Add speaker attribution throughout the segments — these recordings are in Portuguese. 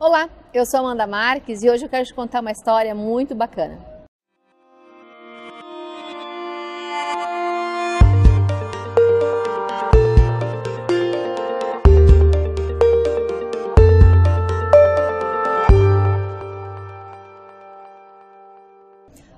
Speaker 1: Olá, eu sou Amanda Marques e hoje eu quero te contar uma história muito bacana.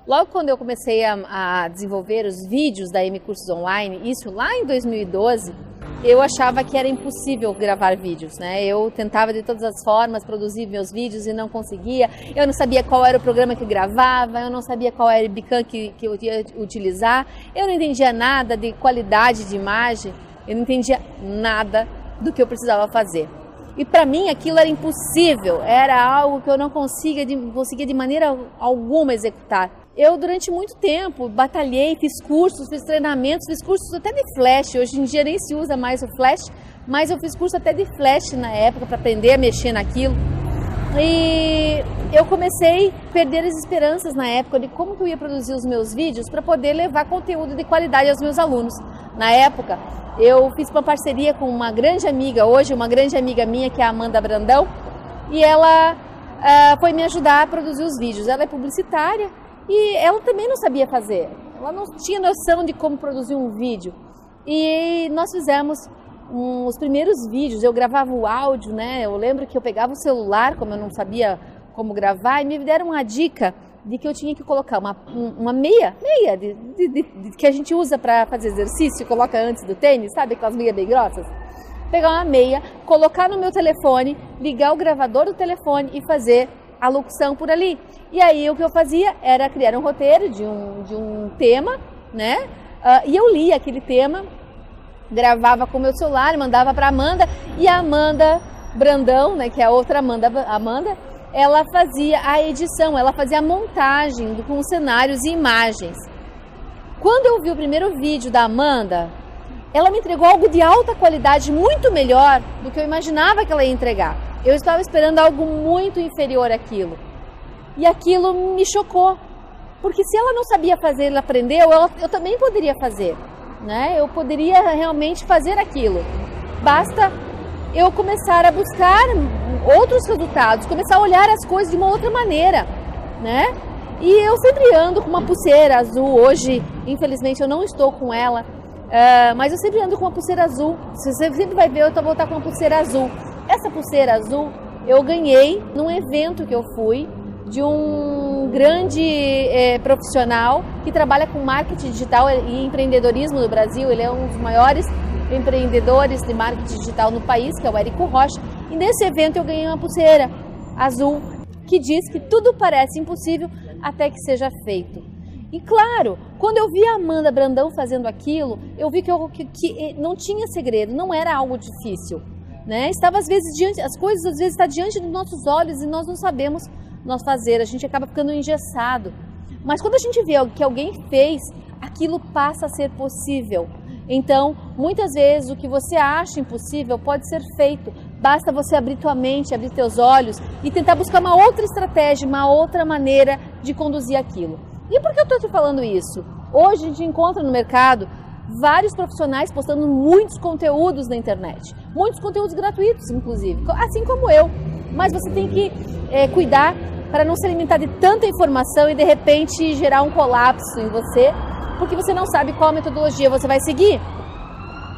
Speaker 1: Logo quando eu comecei a, a, desenvolver os vídeos da M Cursos Online, isso lá em 2012, eu achava que era impossível gravar vídeos, né? Eu tentava de todas as formas produzir meus vídeos e não conseguia. Eu não sabia qual era o programa que gravava, eu não sabia qual era o Webcam que, que eu ia utilizar, eu não entendia nada de qualidade de imagem, eu não entendia nada do que eu precisava fazer. E para mim aquilo era impossível, era algo que eu não conseguia de, conseguia de maneira alguma executar. Eu, durante muito tempo, batalhei, fiz cursos, fiz treinamentos, fiz cursos até de flash. Hoje em dia nem se usa mais o flash, mas eu fiz curso até de flash na época para aprender a mexer naquilo. E eu comecei a perder as esperanças na época de como eu ia produzir os meus vídeos para poder levar conteúdo de qualidade aos meus alunos. Na época, eu fiz uma parceria com uma grande amiga, hoje uma grande amiga minha, que é a Amanda Brandão, e ela uh, foi me ajudar a produzir os vídeos. Ela é publicitária e ela também não sabia fazer. Ela não tinha noção de como produzir um vídeo. E nós fizemos um, os primeiros vídeos. Eu gravava o áudio, né? Eu lembro que eu pegava o celular, como eu não sabia como gravar, e me deram uma dica de que eu tinha que colocar uma, uma meia, meia de, de, de, de que a gente usa para fazer exercício, coloca antes do tênis, sabe aquelas meias bem grossas? Pegar uma meia, colocar no meu telefone, ligar o gravador do telefone e fazer a locução por ali. E aí o que eu fazia era criar um roteiro de um, de um tema, né? Uh, e eu lia aquele tema, gravava com meu celular, mandava para Amanda e a Amanda Brandão, né, que é a outra Amanda, Amanda, ela fazia a edição, ela fazia a montagem com cenários e imagens. Quando eu vi o primeiro vídeo da Amanda, ela me entregou algo de alta qualidade, muito melhor do que eu imaginava que ela ia entregar. Eu estava esperando algo muito inferior àquilo. E aquilo me chocou. Porque se ela não sabia fazer, ela aprendeu, eu, eu também poderia fazer. Né? Eu poderia realmente fazer aquilo. Basta eu começar a buscar outros resultados, começar a olhar as coisas de uma outra maneira, né? E eu sempre ando com uma pulseira azul. Hoje, infelizmente, eu não estou com ela, uh, mas eu sempre ando com uma pulseira azul. Você sempre vai ver, eu vou estar com uma pulseira azul. Essa pulseira azul eu ganhei num evento que eu fui de um grande é, profissional que trabalha com marketing digital e empreendedorismo no Brasil. Ele é um dos maiores empreendedores de marketing digital no país, que é o Érico Rocha. E nesse evento eu ganhei uma pulseira azul que diz que tudo parece impossível até que seja feito. E claro, quando eu vi a Amanda Brandão fazendo aquilo, eu vi que, eu, que, que não tinha segredo, não era algo difícil. Né? Estava às vezes diante, as coisas às vezes estão diante dos nossos olhos e nós não sabemos nós fazer, a gente acaba ficando engessado. Mas quando a gente vê que alguém fez, aquilo passa a ser possível. Então, muitas vezes o que você acha impossível pode ser feito. Basta você abrir tua mente, abrir teus olhos e tentar buscar uma outra estratégia, uma outra maneira de conduzir aquilo. E por que eu estou te falando isso? Hoje a gente encontra no mercado vários profissionais postando muitos conteúdos na internet, muitos conteúdos gratuitos, inclusive, assim como eu. Mas você tem que é, cuidar para não se alimentar de tanta informação e de repente gerar um colapso em você, porque você não sabe qual metodologia você vai seguir.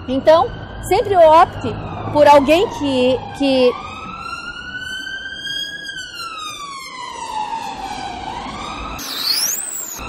Speaker 1: Então, sempre opte por alguém que, que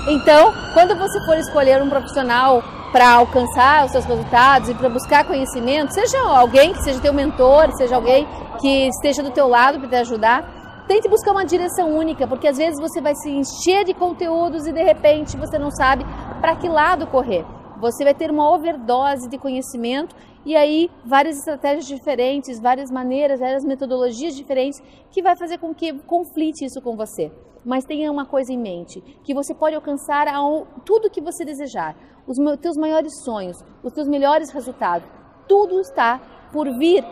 Speaker 1: Então, quando você for escolher um profissional para alcançar os seus resultados e para buscar conhecimento, seja alguém que seja teu mentor, seja alguém que esteja do teu lado para te ajudar, tente buscar uma direção única, porque às vezes você vai se encher de conteúdos e de repente você não sabe para que lado correr. Você vai ter uma overdose de conhecimento e aí várias estratégias diferentes, várias maneiras, várias metodologias diferentes que vai fazer com que conflite isso com você. Mas tenha uma coisa em mente, que você pode alcançar ao, tudo que você desejar, os teus maiores sonhos, os teus melhores resultados, tudo está por vir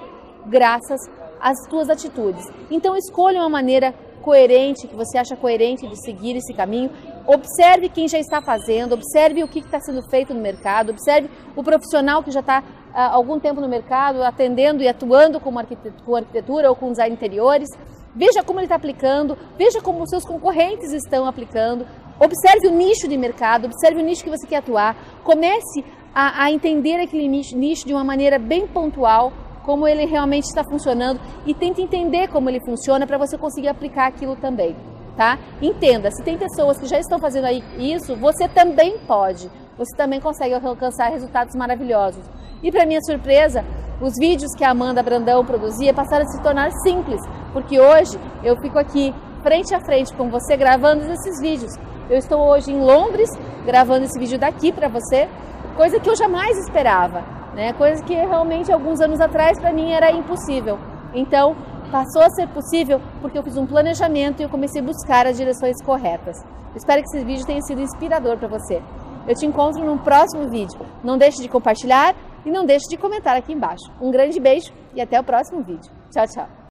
Speaker 1: graças às tuas atitudes. Então escolha uma maneira coerente, que você acha coerente de seguir esse caminho. Observe quem já está fazendo, observe o que está sendo feito no mercado, observe o profissional que já está há algum tempo no mercado, atendendo e atuando com arquitetura ou com design interiores. Veja como ele está aplicando, veja como os seus concorrentes estão aplicando, observe o nicho de mercado, observe o nicho que você quer atuar, comece a, a entender aquele nicho, nicho de uma maneira bem pontual, como ele realmente está funcionando e tente entender como ele funciona para você conseguir aplicar aquilo também, tá? Entenda, se tem pessoas que já estão fazendo aí isso, você também pode. Você também consegue alcançar resultados maravilhosos. E para minha surpresa, os vídeos que a Amanda Brandão produzia passaram a se tornar simples, porque hoje eu fico aqui frente a frente com você gravando esses vídeos. Eu estou hoje em Londres gravando esse vídeo daqui para você, coisa que eu jamais esperava, né? Coisa que realmente alguns anos atrás para mim era impossível. Então, passou a ser possível porque eu fiz um planejamento e eu comecei a buscar as direções corretas. Espero que esse vídeo tenha sido inspirador para você. Eu te encontro no próximo vídeo. Não deixe de compartilhar e não deixe de comentar aqui embaixo. Um grande beijo e até o próximo vídeo. Tchau, tchau.